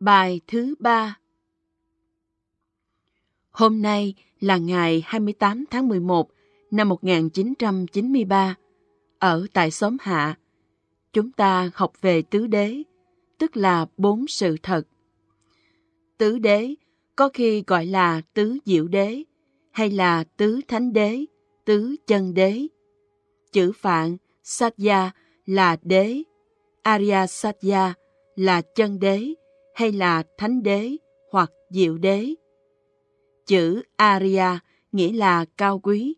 Bài thứ ba Hôm nay là ngày 28 tháng 11 năm 1993. Ở tại xóm Hạ, chúng ta học về tứ đế, tức là bốn sự thật. Tứ đế có khi gọi là tứ diệu đế hay là tứ thánh đế, tứ chân đế. Chữ Phạn Satya là đế, Arya Satya là chân đế hay là thánh đế hoặc diệu đế. Chữ Arya nghĩa là cao quý.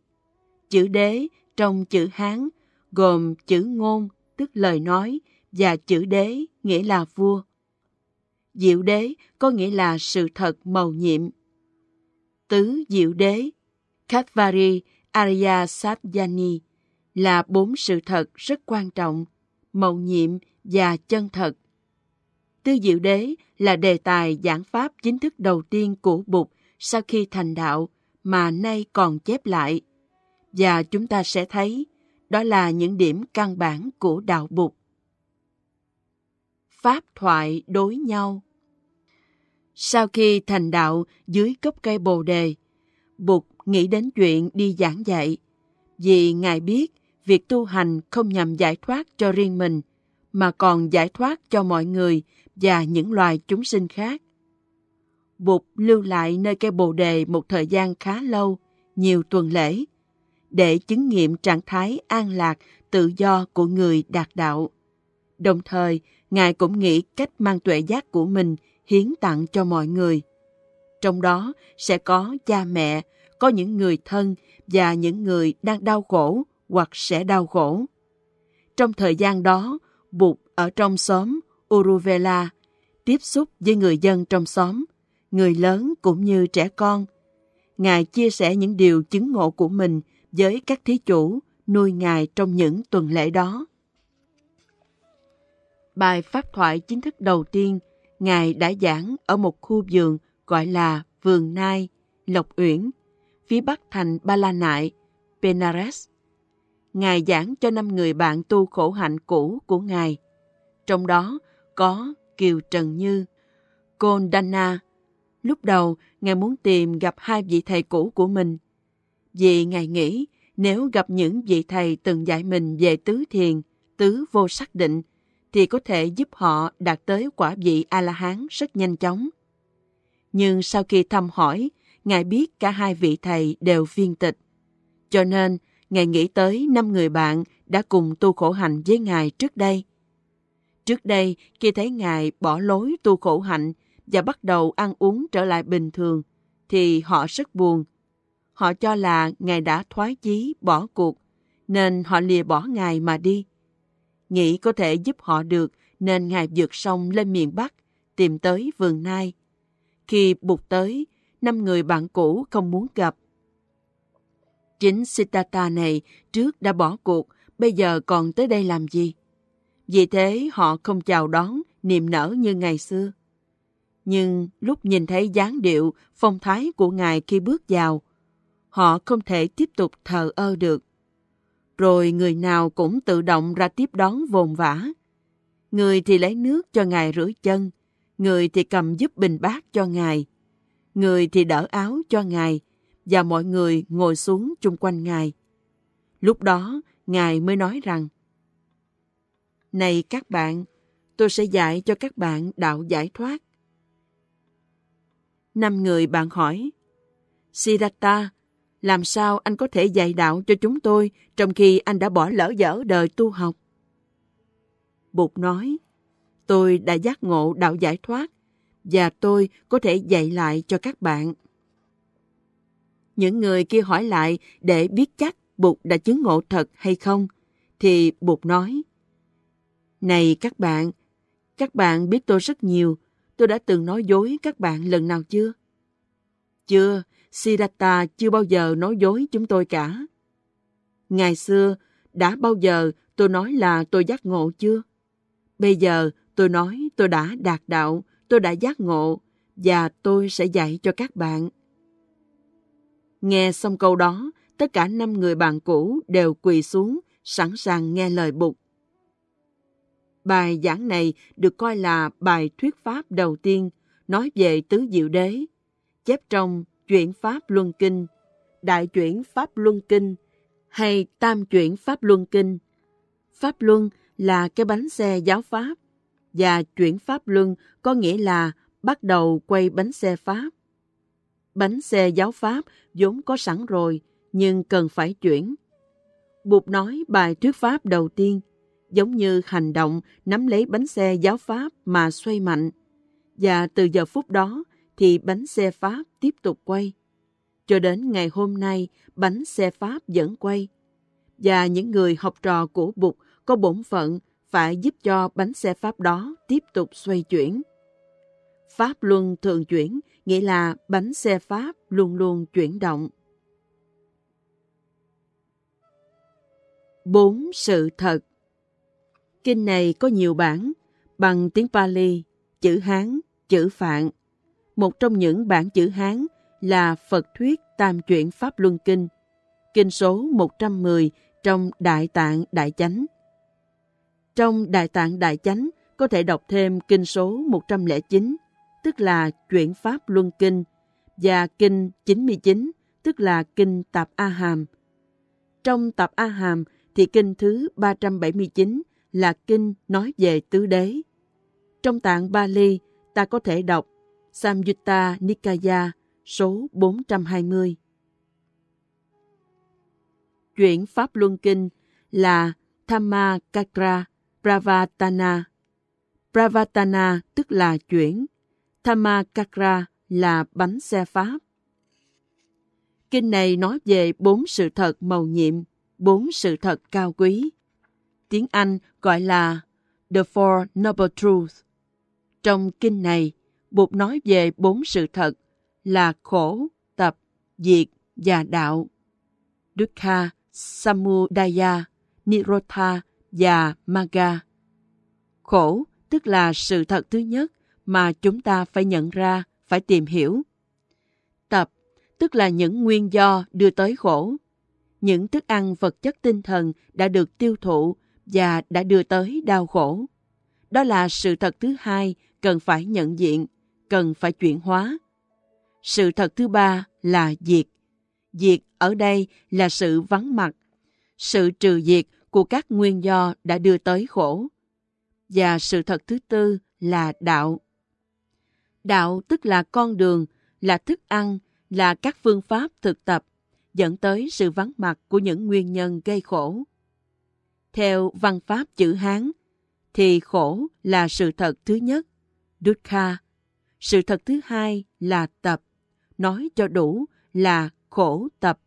Chữ đế trong chữ Hán gồm chữ ngôn tức lời nói và chữ đế nghĩa là vua. Diệu đế có nghĩa là sự thật màu nhiệm. Tứ diệu đế, Katvari Arya Satyani là bốn sự thật rất quan trọng, màu nhiệm và chân thật. Tư diệu đế là đề tài giảng pháp chính thức đầu tiên của Bụt sau khi thành đạo mà nay còn chép lại. Và chúng ta sẽ thấy đó là những điểm căn bản của đạo Bụt. Pháp thoại đối nhau Sau khi thành đạo dưới gốc cây bồ đề, Bụt nghĩ đến chuyện đi giảng dạy, vì Ngài biết việc tu hành không nhằm giải thoát cho riêng mình, mà còn giải thoát cho mọi người và những loài chúng sinh khác. Bụt lưu lại nơi cây bồ đề một thời gian khá lâu, nhiều tuần lễ, để chứng nghiệm trạng thái an lạc, tự do của người đạt đạo. Đồng thời, Ngài cũng nghĩ cách mang tuệ giác của mình hiến tặng cho mọi người. Trong đó sẽ có cha mẹ, có những người thân và những người đang đau khổ hoặc sẽ đau khổ. Trong thời gian đó, Bụt ở trong xóm Uruvela tiếp xúc với người dân trong xóm, người lớn cũng như trẻ con. Ngài chia sẻ những điều chứng ngộ của mình với các thí chủ nuôi Ngài trong những tuần lễ đó. Bài pháp thoại chính thức đầu tiên Ngài đã giảng ở một khu vườn gọi là Vườn Nai, Lộc Uyển, phía bắc thành Ba La Nại, Benares. Ngài giảng cho năm người bạn tu khổ hạnh cũ của Ngài. Trong đó có Kiều Trần Như, Côn Dana. Lúc đầu, Ngài muốn tìm gặp hai vị thầy cũ của mình. Vì Ngài nghĩ nếu gặp những vị thầy từng dạy mình về tứ thiền, tứ vô xác định, thì có thể giúp họ đạt tới quả vị A-la-hán rất nhanh chóng. Nhưng sau khi thăm hỏi, Ngài biết cả hai vị thầy đều viên tịch. Cho nên, Ngài nghĩ tới năm người bạn đã cùng tu khổ hạnh với Ngài trước đây. Trước đây, khi thấy Ngài bỏ lối tu khổ hạnh và bắt đầu ăn uống trở lại bình thường, thì họ rất buồn. Họ cho là Ngài đã thoái chí, bỏ cuộc, nên họ lìa bỏ Ngài mà đi. Nghĩ có thể giúp họ được, nên Ngài vượt sông lên miền Bắc, tìm tới vườn nai. Khi bục tới, năm người bạn cũ không muốn gặp. Chính Siddhartha này trước đã bỏ cuộc, bây giờ còn tới đây làm gì? Vì thế họ không chào đón, niềm nở như ngày xưa. Nhưng lúc nhìn thấy dáng điệu, phong thái của Ngài khi bước vào, họ không thể tiếp tục thờ ơ được. Rồi người nào cũng tự động ra tiếp đón vồn vã. Người thì lấy nước cho Ngài rửa chân, người thì cầm giúp bình bát cho Ngài, người thì đỡ áo cho Ngài, và mọi người ngồi xuống chung quanh Ngài. Lúc đó, Ngài mới nói rằng, này các bạn, tôi sẽ dạy cho các bạn đạo giải thoát. Năm người bạn hỏi, Siddhartha, làm sao anh có thể dạy đạo cho chúng tôi trong khi anh đã bỏ lỡ dở đời tu học? Bụt nói, tôi đã giác ngộ đạo giải thoát và tôi có thể dạy lại cho các bạn. Những người kia hỏi lại để biết chắc Bụt đã chứng ngộ thật hay không, thì Bụt nói, này các bạn, các bạn biết tôi rất nhiều, tôi đã từng nói dối các bạn lần nào chưa? Chưa, Siddhartha chưa bao giờ nói dối chúng tôi cả. Ngày xưa, đã bao giờ tôi nói là tôi giác ngộ chưa? Bây giờ tôi nói tôi đã đạt đạo, tôi đã giác ngộ và tôi sẽ dạy cho các bạn. Nghe xong câu đó, tất cả năm người bạn cũ đều quỳ xuống, sẵn sàng nghe lời Bụt. Bài giảng này được coi là bài thuyết pháp đầu tiên nói về tứ diệu đế, chép trong chuyển pháp luân kinh, đại chuyển pháp luân kinh hay tam chuyển pháp luân kinh. Pháp luân là cái bánh xe giáo pháp và chuyển pháp luân có nghĩa là bắt đầu quay bánh xe pháp. Bánh xe giáo pháp vốn có sẵn rồi nhưng cần phải chuyển. Bụt nói bài thuyết pháp đầu tiên giống như hành động nắm lấy bánh xe giáo pháp mà xoay mạnh. Và từ giờ phút đó thì bánh xe pháp tiếp tục quay. Cho đến ngày hôm nay, bánh xe pháp vẫn quay. Và những người học trò của Bụt có bổn phận phải giúp cho bánh xe pháp đó tiếp tục xoay chuyển. Pháp luân thường chuyển nghĩa là bánh xe pháp luôn luôn chuyển động. Bốn sự thật Kinh này có nhiều bản, bằng tiếng Pali, chữ Hán, chữ Phạn. Một trong những bản chữ Hán là Phật Thuyết Tam Chuyển Pháp Luân Kinh, kinh số 110 trong Đại Tạng Đại Chánh. Trong Đại Tạng Đại Chánh có thể đọc thêm kinh số 109, tức là Chuyển Pháp Luân Kinh, và kinh 99, tức là kinh Tạp A Hàm. Trong Tạp A Hàm thì kinh thứ 379 là kinh nói về tứ đế. Trong tạng Bali, ta có thể đọc Samyutta Nikaya số 420. Chuyển Pháp Luân Kinh là Thammakakra Pravatana. Pravatana tức là chuyển, Thammakakra là bánh xe Pháp. Kinh này nói về bốn sự thật màu nhiệm, bốn sự thật cao quý tiếng Anh gọi là The Four Noble Truths. Trong kinh này, Bụt nói về bốn sự thật là khổ, tập, diệt và đạo. Dukkha, Samudaya, Nirodha và maga Khổ tức là sự thật thứ nhất mà chúng ta phải nhận ra, phải tìm hiểu. Tập tức là những nguyên do đưa tới khổ. Những thức ăn vật chất tinh thần đã được tiêu thụ và đã đưa tới đau khổ. Đó là sự thật thứ hai cần phải nhận diện, cần phải chuyển hóa. Sự thật thứ ba là diệt. Diệt ở đây là sự vắng mặt, sự trừ diệt của các nguyên do đã đưa tới khổ. Và sự thật thứ tư là đạo. Đạo tức là con đường, là thức ăn, là các phương pháp thực tập dẫn tới sự vắng mặt của những nguyên nhân gây khổ. Theo văn pháp chữ Hán, thì khổ là sự thật thứ nhất, dukkha. Sự thật thứ hai là tập, nói cho đủ là khổ tập.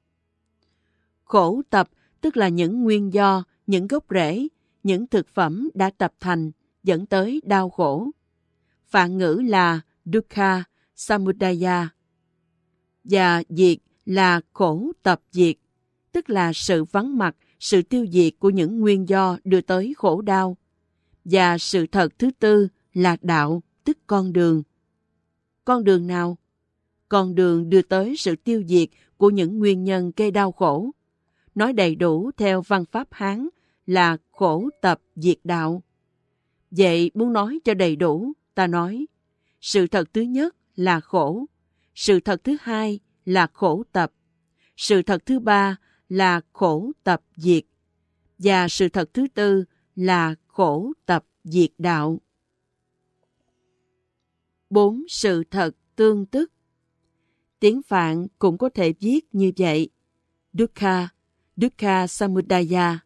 Khổ tập tức là những nguyên do, những gốc rễ, những thực phẩm đã tập thành dẫn tới đau khổ. Phạn ngữ là dukkha samudaya và diệt là khổ tập diệt, tức là sự vắng mặt sự tiêu diệt của những nguyên do đưa tới khổ đau. Và sự thật thứ tư là đạo, tức con đường. Con đường nào? Con đường đưa tới sự tiêu diệt của những nguyên nhân gây đau khổ. Nói đầy đủ theo văn pháp Hán là khổ tập diệt đạo. Vậy muốn nói cho đầy đủ, ta nói, sự thật thứ nhất là khổ, sự thật thứ hai là khổ tập, sự thật thứ ba là khổ tập diệt. Và sự thật thứ tư là khổ tập diệt đạo. Bốn sự thật tương tức Tiếng Phạn cũng có thể viết như vậy. Dukkha, Dukkha Samudaya,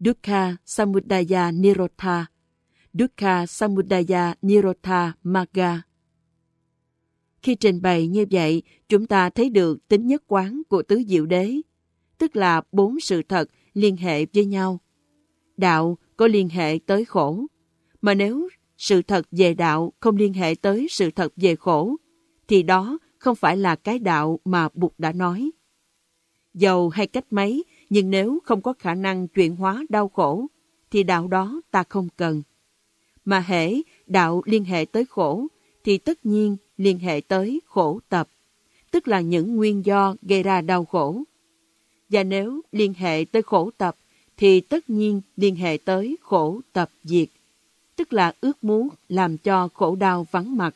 Dukkha Samudaya Nirotha, Dukkha Samudaya Nirotha Magga. Khi trình bày như vậy, chúng ta thấy được tính nhất quán của tứ diệu đế tức là bốn sự thật liên hệ với nhau. Đạo có liên hệ tới khổ, mà nếu sự thật về đạo không liên hệ tới sự thật về khổ, thì đó không phải là cái đạo mà Bụt đã nói. Dầu hay cách mấy, nhưng nếu không có khả năng chuyển hóa đau khổ, thì đạo đó ta không cần. Mà hễ đạo liên hệ tới khổ, thì tất nhiên liên hệ tới khổ tập, tức là những nguyên do gây ra đau khổ. Và nếu liên hệ tới khổ tập, thì tất nhiên liên hệ tới khổ tập diệt. tức là ước muốn làm cho khổ đau vắng mặt.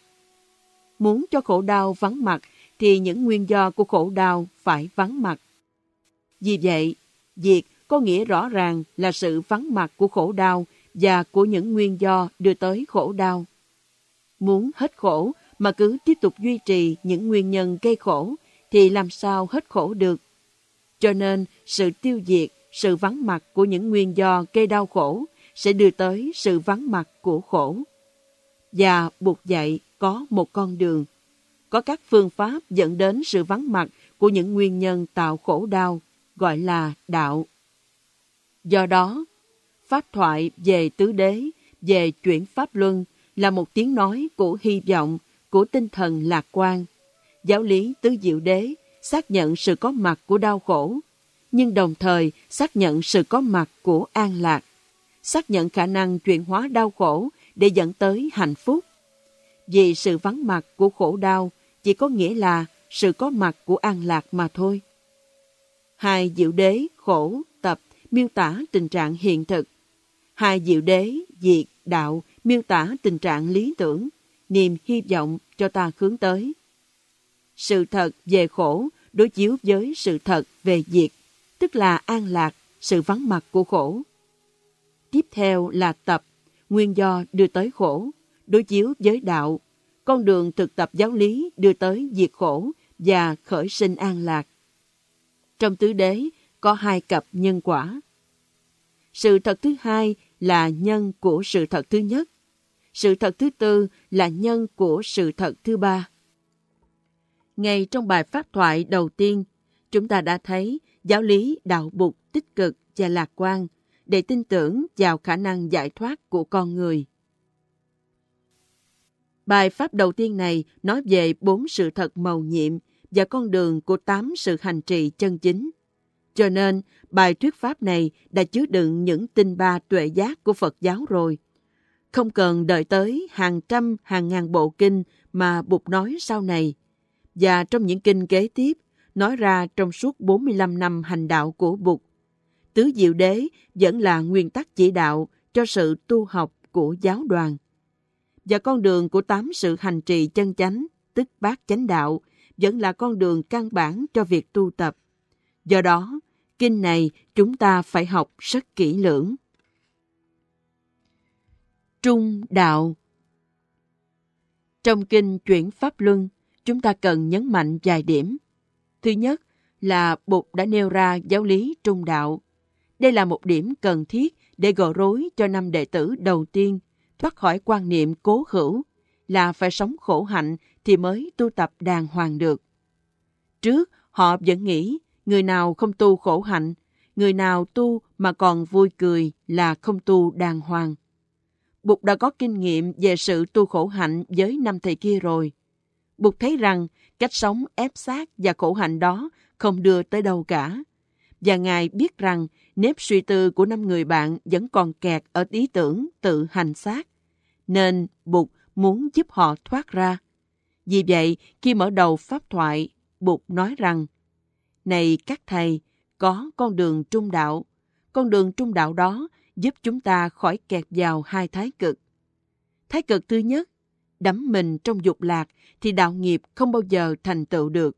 Muốn cho khổ đau vắng mặt thì những nguyên do của khổ đau phải vắng mặt. Vì vậy, diệt có nghĩa rõ ràng là sự vắng mặt của khổ đau và của những nguyên do đưa tới khổ đau. Muốn hết khổ mà cứ tiếp tục duy trì những nguyên nhân gây khổ thì làm sao hết khổ được. Cho nên sự tiêu diệt, sự vắng mặt của những nguyên do gây đau khổ sẽ đưa tới sự vắng mặt của khổ. Và buộc dạy có một con đường. Có các phương pháp dẫn đến sự vắng mặt của những nguyên nhân tạo khổ đau, gọi là đạo. Do đó, pháp thoại về tứ đế, về chuyển pháp luân là một tiếng nói của hy vọng, của tinh thần lạc quan. Giáo lý tứ diệu đế xác nhận sự có mặt của đau khổ, nhưng đồng thời xác nhận sự có mặt của an lạc, xác nhận khả năng chuyển hóa đau khổ để dẫn tới hạnh phúc. Vì sự vắng mặt của khổ đau chỉ có nghĩa là sự có mặt của an lạc mà thôi. Hai diệu đế, khổ, tập miêu tả tình trạng hiện thực. Hai diệu đế, diệt, đạo miêu tả tình trạng lý tưởng, niềm hy vọng cho ta hướng tới. Sự thật về khổ đối chiếu với sự thật về diệt, tức là an lạc, sự vắng mặt của khổ. Tiếp theo là tập, nguyên do đưa tới khổ, đối chiếu với đạo, con đường thực tập giáo lý đưa tới diệt khổ và khởi sinh an lạc. Trong tứ đế có hai cặp nhân quả. Sự thật thứ hai là nhân của sự thật thứ nhất. Sự thật thứ tư là nhân của sự thật thứ ba. Ngay trong bài pháp thoại đầu tiên, chúng ta đã thấy giáo lý đạo bục tích cực và lạc quan để tin tưởng vào khả năng giải thoát của con người. Bài pháp đầu tiên này nói về bốn sự thật màu nhiệm và con đường của tám sự hành trì chân chính. Cho nên, bài thuyết pháp này đã chứa đựng những tinh ba tuệ giác của Phật giáo rồi. Không cần đợi tới hàng trăm, hàng ngàn bộ kinh mà Bụt nói sau này. Và trong những kinh kế tiếp, nói ra trong suốt 45 năm hành đạo của Bụt. Tứ Diệu Đế vẫn là nguyên tắc chỉ đạo cho sự tu học của giáo đoàn. Và con đường của tám sự hành trì chân chánh, tức bát chánh đạo, vẫn là con đường căn bản cho việc tu tập. Do đó, kinh này chúng ta phải học rất kỹ lưỡng. Trung đạo Trong kinh chuyển Pháp Luân, chúng ta cần nhấn mạnh vài điểm. Thứ nhất là Bụt đã nêu ra giáo lý trung đạo. Đây là một điểm cần thiết để gỡ rối cho năm đệ tử đầu tiên thoát khỏi quan niệm cố hữu là phải sống khổ hạnh thì mới tu tập đàng hoàng được. Trước, họ vẫn nghĩ người nào không tu khổ hạnh, người nào tu mà còn vui cười là không tu đàng hoàng. Bụt đã có kinh nghiệm về sự tu khổ hạnh với năm thầy kia rồi. Bụt thấy rằng cách sống ép sát và khổ hạnh đó không đưa tới đâu cả. Và Ngài biết rằng nếp suy tư của năm người bạn vẫn còn kẹt ở ý tưởng tự hành xác. Nên Bụt muốn giúp họ thoát ra. Vì vậy, khi mở đầu pháp thoại, Bụt nói rằng Này các thầy, có con đường trung đạo. Con đường trung đạo đó giúp chúng ta khỏi kẹt vào hai thái cực. Thái cực thứ nhất, đắm mình trong dục lạc thì đạo nghiệp không bao giờ thành tựu được.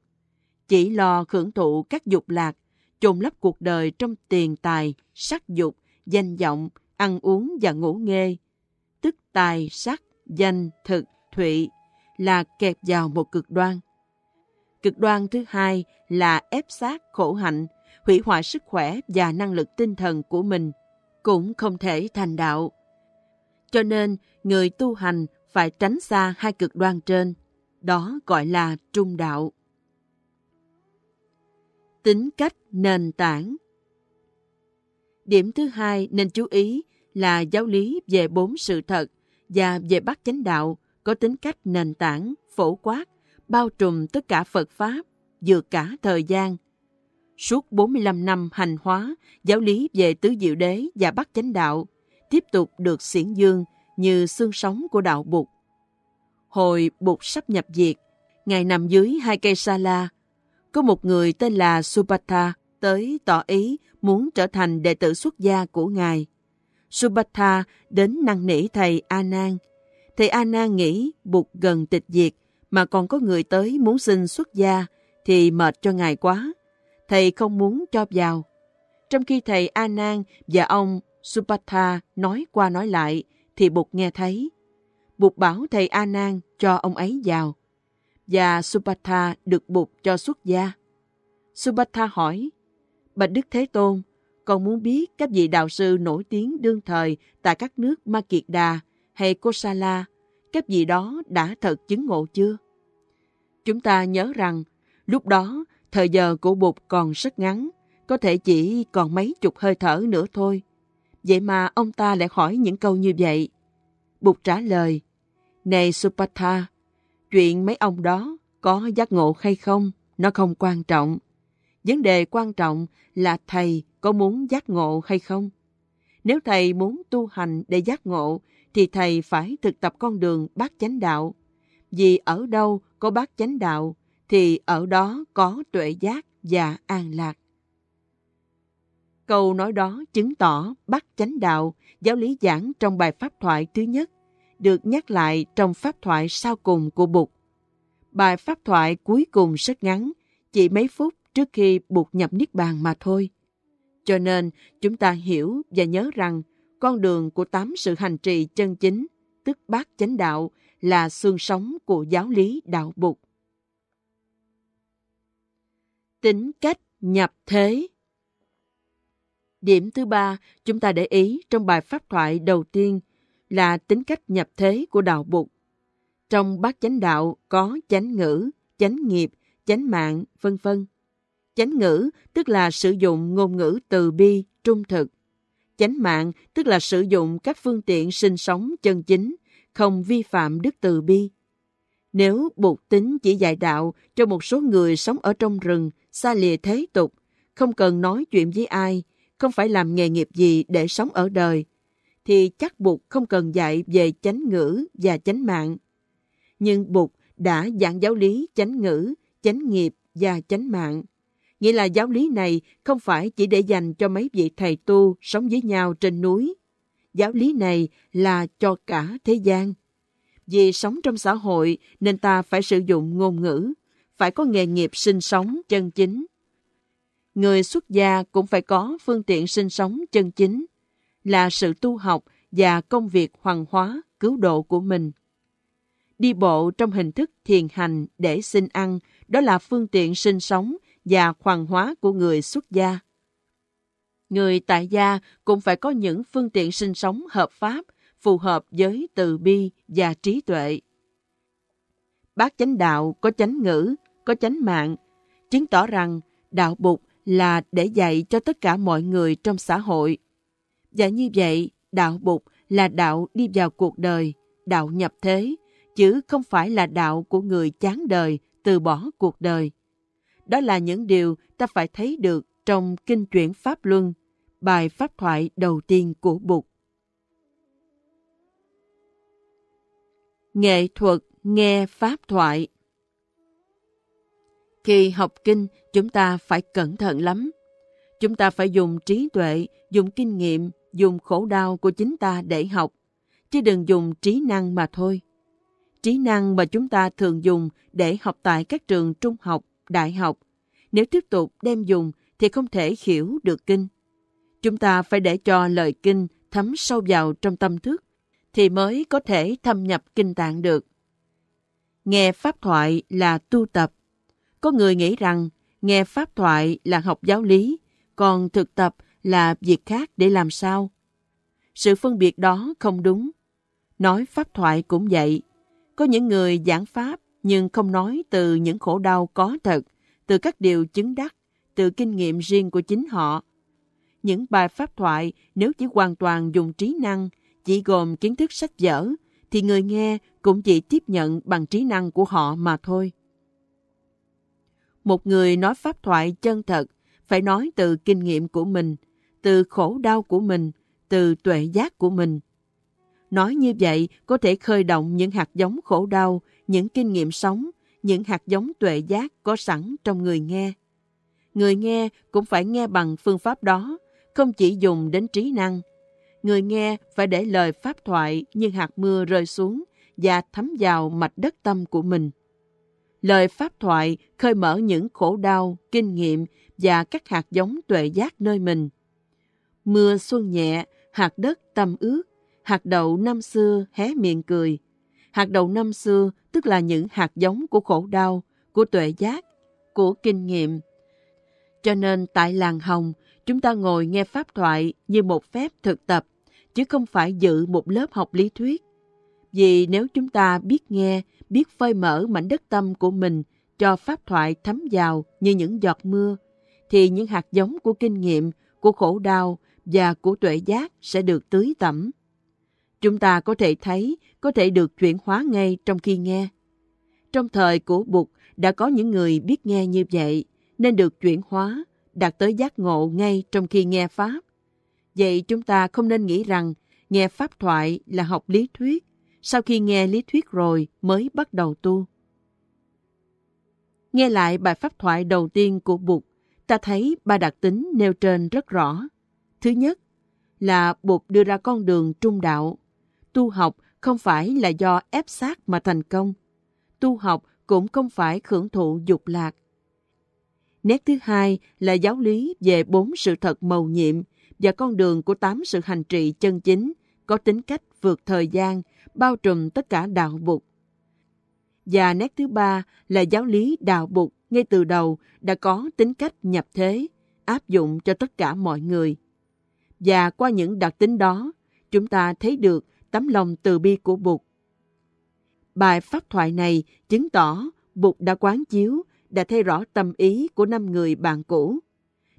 Chỉ lo hưởng thụ các dục lạc, chôn lấp cuộc đời trong tiền tài, sắc dục, danh vọng, ăn uống và ngủ nghê. Tức tài, sắc, danh, thực, thụy là kẹp vào một cực đoan. Cực đoan thứ hai là ép sát khổ hạnh, hủy hoại sức khỏe và năng lực tinh thần của mình, cũng không thể thành đạo. Cho nên, người tu hành phải tránh xa hai cực đoan trên. Đó gọi là trung đạo. Tính cách nền tảng Điểm thứ hai nên chú ý là giáo lý về bốn sự thật và về bát chánh đạo có tính cách nền tảng, phổ quát, bao trùm tất cả Phật Pháp, vượt cả thời gian. Suốt 45 năm hành hóa, giáo lý về tứ diệu đế và bát chánh đạo tiếp tục được xiển dương như xương sống của đạo Bụt. Hồi Bụt sắp nhập diệt, Ngài nằm dưới hai cây sa la. Có một người tên là Supatha tới tỏ ý muốn trở thành đệ tử xuất gia của Ngài. Subhatha đến năn nỉ thầy A Nan. Thầy A Nan nghĩ Bụt gần tịch diệt mà còn có người tới muốn xin xuất gia thì mệt cho ngài quá. Thầy không muốn cho vào. Trong khi thầy A Nan và ông Subhatha nói qua nói lại thì Bụt nghe thấy. Bụt bảo thầy A Nan cho ông ấy vào. Và Subhatha được Bụt cho xuất gia. Subhatha hỏi, Bạch Đức Thế Tôn, con muốn biết các vị đạo sư nổi tiếng đương thời tại các nước Ma Kiệt Đà hay Kosala, các vị đó đã thật chứng ngộ chưa? Chúng ta nhớ rằng, lúc đó, thời giờ của Bụt còn rất ngắn, có thể chỉ còn mấy chục hơi thở nữa thôi. Vậy mà ông ta lại hỏi những câu như vậy. Bụt trả lời, Này Supatha, chuyện mấy ông đó có giác ngộ hay không, nó không quan trọng. Vấn đề quan trọng là thầy có muốn giác ngộ hay không. Nếu thầy muốn tu hành để giác ngộ, thì thầy phải thực tập con đường bát chánh đạo. Vì ở đâu có bát chánh đạo, thì ở đó có tuệ giác và an lạc. Câu nói đó chứng tỏ bát chánh đạo, giáo lý giảng trong bài pháp thoại thứ nhất, được nhắc lại trong pháp thoại sau cùng của Bụt. Bài pháp thoại cuối cùng rất ngắn, chỉ mấy phút trước khi Bụt nhập Niết Bàn mà thôi. Cho nên, chúng ta hiểu và nhớ rằng con đường của tám sự hành trì chân chính, tức bát chánh đạo, là xương sống của giáo lý đạo Bụt. Tính cách nhập thế Điểm thứ ba chúng ta để ý trong bài pháp thoại đầu tiên là tính cách nhập thế của đạo Bụt. Trong bát chánh đạo có chánh ngữ, chánh nghiệp, chánh mạng, vân vân. Chánh ngữ tức là sử dụng ngôn ngữ từ bi, trung thực. Chánh mạng tức là sử dụng các phương tiện sinh sống chân chính, không vi phạm đức từ bi. Nếu Bụt tính chỉ dạy đạo cho một số người sống ở trong rừng, xa lìa thế tục, không cần nói chuyện với ai, không phải làm nghề nghiệp gì để sống ở đời, thì chắc Bụt không cần dạy về chánh ngữ và chánh mạng. Nhưng Bụt đã giảng giáo lý chánh ngữ, chánh nghiệp và chánh mạng. Nghĩa là giáo lý này không phải chỉ để dành cho mấy vị thầy tu sống với nhau trên núi. Giáo lý này là cho cả thế gian. Vì sống trong xã hội nên ta phải sử dụng ngôn ngữ, phải có nghề nghiệp sinh sống chân chính người xuất gia cũng phải có phương tiện sinh sống chân chính, là sự tu học và công việc hoàn hóa, cứu độ của mình. Đi bộ trong hình thức thiền hành để xin ăn, đó là phương tiện sinh sống và hoàn hóa của người xuất gia. Người tại gia cũng phải có những phương tiện sinh sống hợp pháp, phù hợp với từ bi và trí tuệ. Bác chánh đạo có chánh ngữ, có chánh mạng, chứng tỏ rằng đạo Bụt là để dạy cho tất cả mọi người trong xã hội. Và như vậy, đạo Bụt là đạo đi vào cuộc đời, đạo nhập thế, chứ không phải là đạo của người chán đời, từ bỏ cuộc đời. Đó là những điều ta phải thấy được trong Kinh chuyển Pháp Luân, bài pháp thoại đầu tiên của Bụt. Nghệ thuật nghe pháp thoại khi học kinh, chúng ta phải cẩn thận lắm. Chúng ta phải dùng trí tuệ, dùng kinh nghiệm, dùng khổ đau của chính ta để học, chứ đừng dùng trí năng mà thôi. Trí năng mà chúng ta thường dùng để học tại các trường trung học, đại học, nếu tiếp tục đem dùng thì không thể hiểu được kinh. Chúng ta phải để cho lời kinh thấm sâu vào trong tâm thức, thì mới có thể thâm nhập kinh tạng được. Nghe pháp thoại là tu tập, có người nghĩ rằng nghe pháp thoại là học giáo lý, còn thực tập là việc khác để làm sao. Sự phân biệt đó không đúng. Nói pháp thoại cũng vậy. Có những người giảng pháp nhưng không nói từ những khổ đau có thật, từ các điều chứng đắc, từ kinh nghiệm riêng của chính họ. Những bài pháp thoại nếu chỉ hoàn toàn dùng trí năng, chỉ gồm kiến thức sách vở, thì người nghe cũng chỉ tiếp nhận bằng trí năng của họ mà thôi. Một người nói pháp thoại chân thật phải nói từ kinh nghiệm của mình, từ khổ đau của mình, từ tuệ giác của mình. Nói như vậy có thể khơi động những hạt giống khổ đau, những kinh nghiệm sống, những hạt giống tuệ giác có sẵn trong người nghe. Người nghe cũng phải nghe bằng phương pháp đó, không chỉ dùng đến trí năng. người nghe phải để lời pháp thoại như hạt mưa rơi xuống và thấm vào mạch đất tâm của mình. Lời pháp thoại khơi mở những khổ đau, kinh nghiệm và các hạt giống tuệ giác nơi mình. Mưa xuân nhẹ, hạt đất tâm ướt, hạt đậu năm xưa hé miệng cười. Hạt đậu năm xưa tức là những hạt giống của khổ đau, của tuệ giác, của kinh nghiệm. Cho nên tại làng Hồng, chúng ta ngồi nghe pháp thoại như một phép thực tập, chứ không phải dự một lớp học lý thuyết. Vì nếu chúng ta biết nghe, biết phơi mở mảnh đất tâm của mình cho pháp thoại thấm vào như những giọt mưa, thì những hạt giống của kinh nghiệm, của khổ đau và của tuệ giác sẽ được tưới tẩm. Chúng ta có thể thấy, có thể được chuyển hóa ngay trong khi nghe. Trong thời của Bụt đã có những người biết nghe như vậy, nên được chuyển hóa, đạt tới giác ngộ ngay trong khi nghe Pháp. Vậy chúng ta không nên nghĩ rằng nghe Pháp thoại là học lý thuyết, sau khi nghe lý thuyết rồi mới bắt đầu tu. Nghe lại bài pháp thoại đầu tiên của Bụt, ta thấy ba đặc tính nêu trên rất rõ. Thứ nhất là Bụt đưa ra con đường trung đạo. Tu học không phải là do ép sát mà thành công. Tu học cũng không phải hưởng thụ dục lạc. Nét thứ hai là giáo lý về bốn sự thật mầu nhiệm và con đường của tám sự hành trị chân chính có tính cách vượt thời gian, bao trùm tất cả đạo bục. Và nét thứ ba là giáo lý đạo bục ngay từ đầu đã có tính cách nhập thế, áp dụng cho tất cả mọi người. Và qua những đặc tính đó, chúng ta thấy được tấm lòng từ bi của Bụt. Bài pháp thoại này chứng tỏ Bụt đã quán chiếu, đã thấy rõ tâm ý của năm người bạn cũ.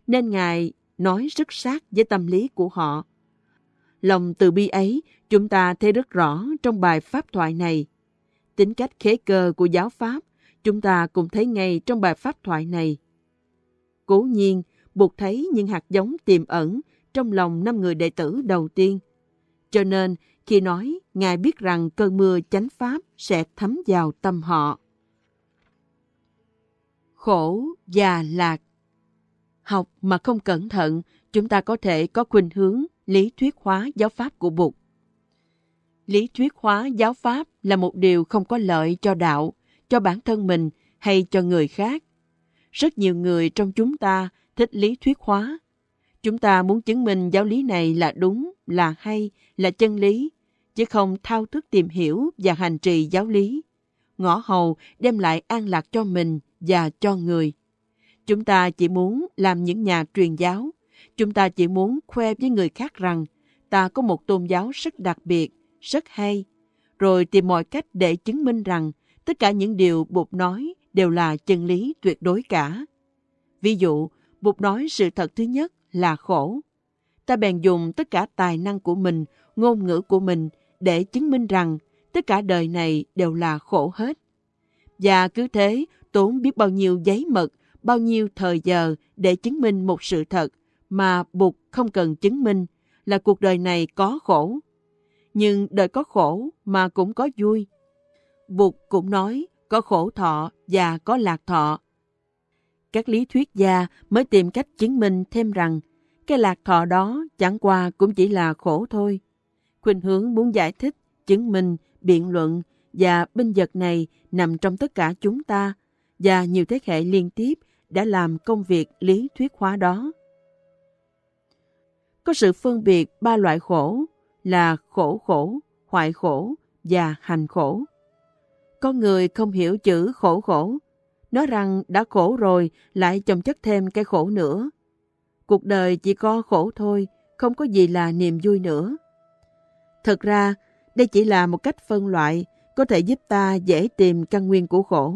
Nên Ngài nói rất sát với tâm lý của họ. Lòng từ bi ấy chúng ta thấy rất rõ trong bài pháp thoại này. Tính cách khế cơ của giáo pháp chúng ta cũng thấy ngay trong bài pháp thoại này. Cố nhiên, buộc thấy những hạt giống tiềm ẩn trong lòng năm người đệ tử đầu tiên. Cho nên, khi nói, Ngài biết rằng cơn mưa chánh pháp sẽ thấm vào tâm họ. Khổ và lạc Học mà không cẩn thận, chúng ta có thể có khuynh hướng lý thuyết hóa giáo pháp của Bụt. Lý thuyết hóa giáo pháp là một điều không có lợi cho đạo, cho bản thân mình hay cho người khác. Rất nhiều người trong chúng ta thích lý thuyết hóa. Chúng ta muốn chứng minh giáo lý này là đúng, là hay, là chân lý, chứ không thao thức tìm hiểu và hành trì giáo lý. Ngõ hầu đem lại an lạc cho mình và cho người. Chúng ta chỉ muốn làm những nhà truyền giáo. Chúng ta chỉ muốn khoe với người khác rằng ta có một tôn giáo rất đặc biệt, rất hay, rồi tìm mọi cách để chứng minh rằng tất cả những điều Bụt nói đều là chân lý tuyệt đối cả. Ví dụ, Bụt nói sự thật thứ nhất là khổ. Ta bèn dùng tất cả tài năng của mình, ngôn ngữ của mình để chứng minh rằng tất cả đời này đều là khổ hết. Và cứ thế, tốn biết bao nhiêu giấy mực, bao nhiêu thời giờ để chứng minh một sự thật mà Bụt không cần chứng minh là cuộc đời này có khổ. Nhưng đời có khổ mà cũng có vui. Bụt cũng nói có khổ thọ và có lạc thọ. Các lý thuyết gia mới tìm cách chứng minh thêm rằng cái lạc thọ đó chẳng qua cũng chỉ là khổ thôi. Khuynh hướng muốn giải thích, chứng minh, biện luận và binh vật này nằm trong tất cả chúng ta và nhiều thế hệ liên tiếp đã làm công việc lý thuyết hóa đó. Có sự phân biệt ba loại khổ là khổ khổ, hoại khổ và hành khổ. Có người không hiểu chữ khổ khổ, nói rằng đã khổ rồi lại chồng chất thêm cái khổ nữa. Cuộc đời chỉ có khổ thôi, không có gì là niềm vui nữa. Thật ra, đây chỉ là một cách phân loại có thể giúp ta dễ tìm căn nguyên của khổ.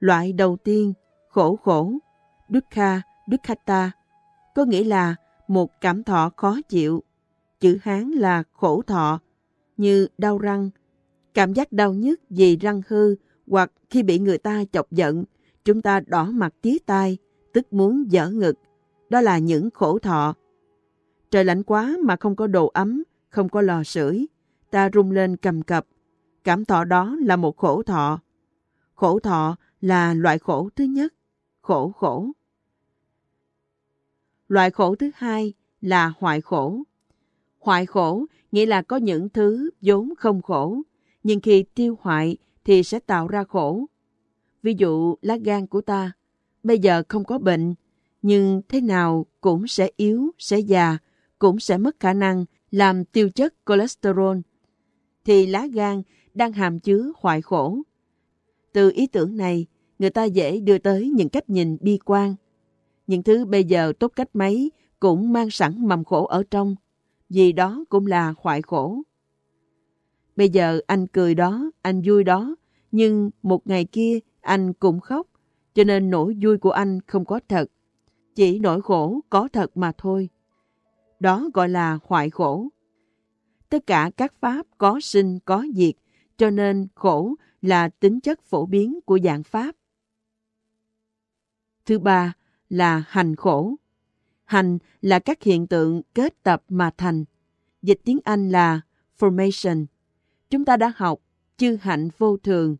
Loại đầu tiên, khổ khổ, dukkha, dukkhata, có nghĩa là một cảm thọ khó chịu. Chữ Hán là khổ thọ, như đau răng, cảm giác đau nhức vì răng hư hoặc khi bị người ta chọc giận, chúng ta đỏ mặt tía tai, tức muốn dở ngực. Đó là những khổ thọ. Trời lạnh quá mà không có đồ ấm, không có lò sưởi, ta rung lên cầm cập. Cảm thọ đó là một khổ thọ. Khổ thọ là loại khổ thứ nhất, khổ khổ. Loại khổ thứ hai là hoại khổ. Hoại khổ nghĩa là có những thứ vốn không khổ, nhưng khi tiêu hoại thì sẽ tạo ra khổ. Ví dụ lá gan của ta, bây giờ không có bệnh, nhưng thế nào cũng sẽ yếu, sẽ già, cũng sẽ mất khả năng làm tiêu chất cholesterol. Thì lá gan đang hàm chứa hoại khổ. Từ ý tưởng này, người ta dễ đưa tới những cách nhìn bi quan. Những thứ bây giờ tốt cách mấy cũng mang sẵn mầm khổ ở trong, vì đó cũng là hoại khổ. Bây giờ anh cười đó, anh vui đó, nhưng một ngày kia anh cũng khóc, cho nên nỗi vui của anh không có thật. Chỉ nỗi khổ có thật mà thôi. Đó gọi là hoại khổ. Tất cả các pháp có sinh có diệt, cho nên khổ là tính chất phổ biến của dạng pháp. Thứ ba là hành khổ. Hành là các hiện tượng kết tập mà thành. Dịch tiếng Anh là formation. Chúng ta đã học chư hạnh vô thường.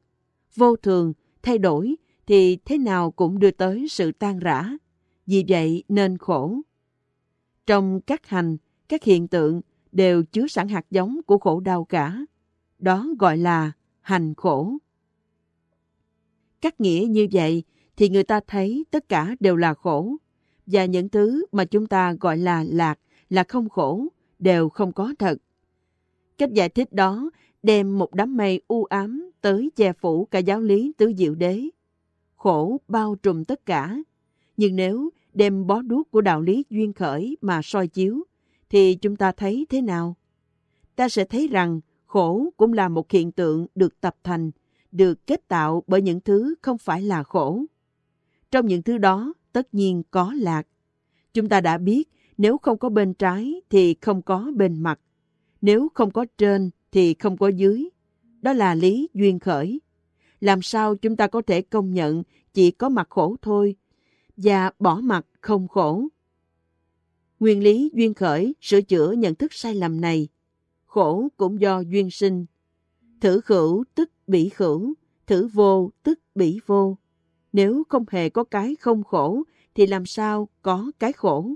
Vô thường, thay đổi thì thế nào cũng đưa tới sự tan rã. Vì vậy nên khổ. Trong các hành, các hiện tượng đều chứa sẵn hạt giống của khổ đau cả. Đó gọi là hành khổ. Các nghĩa như vậy thì người ta thấy tất cả đều là khổ. Và những thứ mà chúng ta gọi là lạc, là không khổ, đều không có thật. Cách giải thích đó đem một đám mây u ám tới che phủ cả giáo lý tứ diệu đế. Khổ bao trùm tất cả. Nhưng nếu đem bó đuốc của đạo lý duyên khởi mà soi chiếu, thì chúng ta thấy thế nào? Ta sẽ thấy rằng khổ cũng là một hiện tượng được tập thành, được kết tạo bởi những thứ không phải là khổ. Trong những thứ đó, tất nhiên có lạc. Chúng ta đã biết, nếu không có bên trái thì không có bên mặt. Nếu không có trên thì không có dưới. Đó là lý duyên khởi. Làm sao chúng ta có thể công nhận chỉ có mặt khổ thôi và bỏ mặt không khổ? Nguyên lý duyên khởi sửa chữa nhận thức sai lầm này. Khổ cũng do duyên sinh. Thử khửu tức bỉ khửu, thử vô tức bỉ vô. Nếu không hề có cái không khổ, thì làm sao có cái khổ?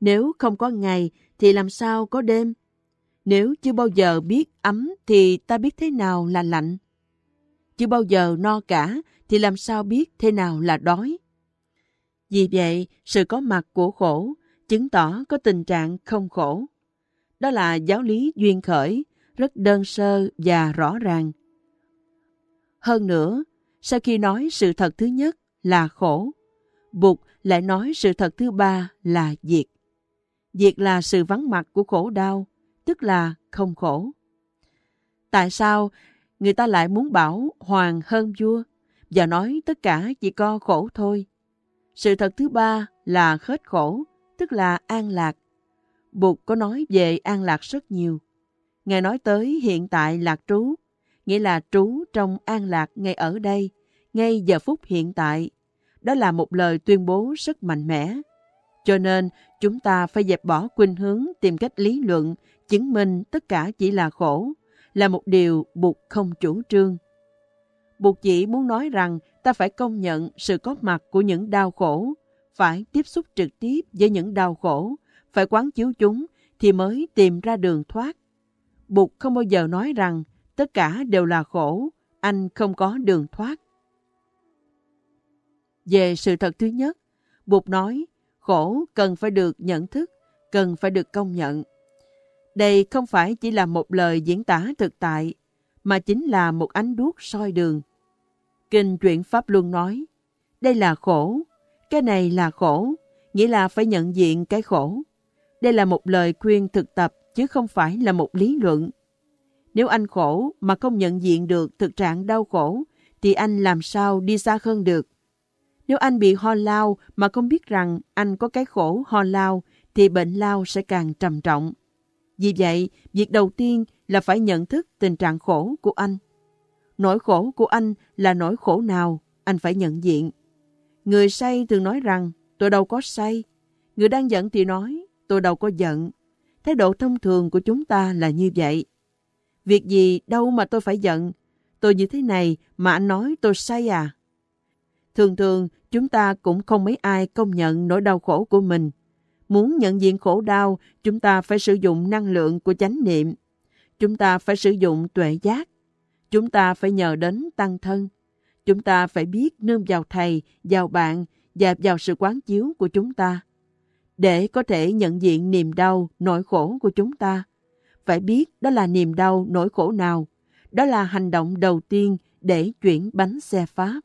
Nếu không có ngày, thì làm sao có đêm? Nếu chưa bao giờ biết ấm, thì ta biết thế nào là lạnh? Chưa bao giờ no cả, thì làm sao biết thế nào là đói? Vì vậy, sự có mặt của khổ chứng tỏ có tình trạng không khổ. Đó là giáo lý duyên khởi, rất đơn sơ và rõ ràng. Hơn nữa, sau khi nói sự thật thứ nhất là khổ, Bụt lại nói sự thật thứ ba là diệt. Diệt là sự vắng mặt của khổ đau, tức là không khổ. Tại sao người ta lại muốn bảo hoàng hơn vua và nói tất cả chỉ có khổ thôi? Sự thật thứ ba là hết khổ, tức là an lạc. Bụt có nói về an lạc rất nhiều. Ngài nói tới hiện tại lạc trú, nghĩa là trú trong an lạc ngay ở đây, ngay giờ phút hiện tại. Đó là một lời tuyên bố rất mạnh mẽ. Cho nên, chúng ta phải dẹp bỏ khuynh hướng tìm cách lý luận, chứng minh tất cả chỉ là khổ, là một điều buộc không chủ trương. Buộc chỉ muốn nói rằng ta phải công nhận sự có mặt của những đau khổ, phải tiếp xúc trực tiếp với những đau khổ, phải quán chiếu chúng thì mới tìm ra đường thoát. Bụt không bao giờ nói rằng tất cả đều là khổ, anh không có đường thoát. Về sự thật thứ nhất, Bụt nói khổ cần phải được nhận thức, cần phải được công nhận. Đây không phải chỉ là một lời diễn tả thực tại, mà chính là một ánh đuốc soi đường. Kinh truyện Pháp Luân nói, đây là khổ, cái này là khổ, nghĩa là phải nhận diện cái khổ. Đây là một lời khuyên thực tập chứ không phải là một lý luận. Nếu anh khổ mà không nhận diện được thực trạng đau khổ, thì anh làm sao đi xa hơn được? Nếu anh bị ho lao mà không biết rằng anh có cái khổ ho lao, thì bệnh lao sẽ càng trầm trọng. Vì vậy, việc đầu tiên là phải nhận thức tình trạng khổ của anh. Nỗi khổ của anh là nỗi khổ nào, anh phải nhận diện. Người say thường nói rằng, tôi đâu có say. Người đang giận thì nói, tôi đâu có giận. Thái độ thông thường của chúng ta là như vậy. Việc gì đâu mà tôi phải giận. Tôi như thế này mà anh nói tôi sai à? Thường thường chúng ta cũng không mấy ai công nhận nỗi đau khổ của mình. Muốn nhận diện khổ đau, chúng ta phải sử dụng năng lượng của chánh niệm. Chúng ta phải sử dụng tuệ giác. Chúng ta phải nhờ đến tăng thân. Chúng ta phải biết nương vào thầy, vào bạn và vào sự quán chiếu của chúng ta. Để có thể nhận diện niềm đau, nỗi khổ của chúng ta, phải biết đó là niềm đau, nỗi khổ nào. Đó là hành động đầu tiên để chuyển bánh xe Pháp.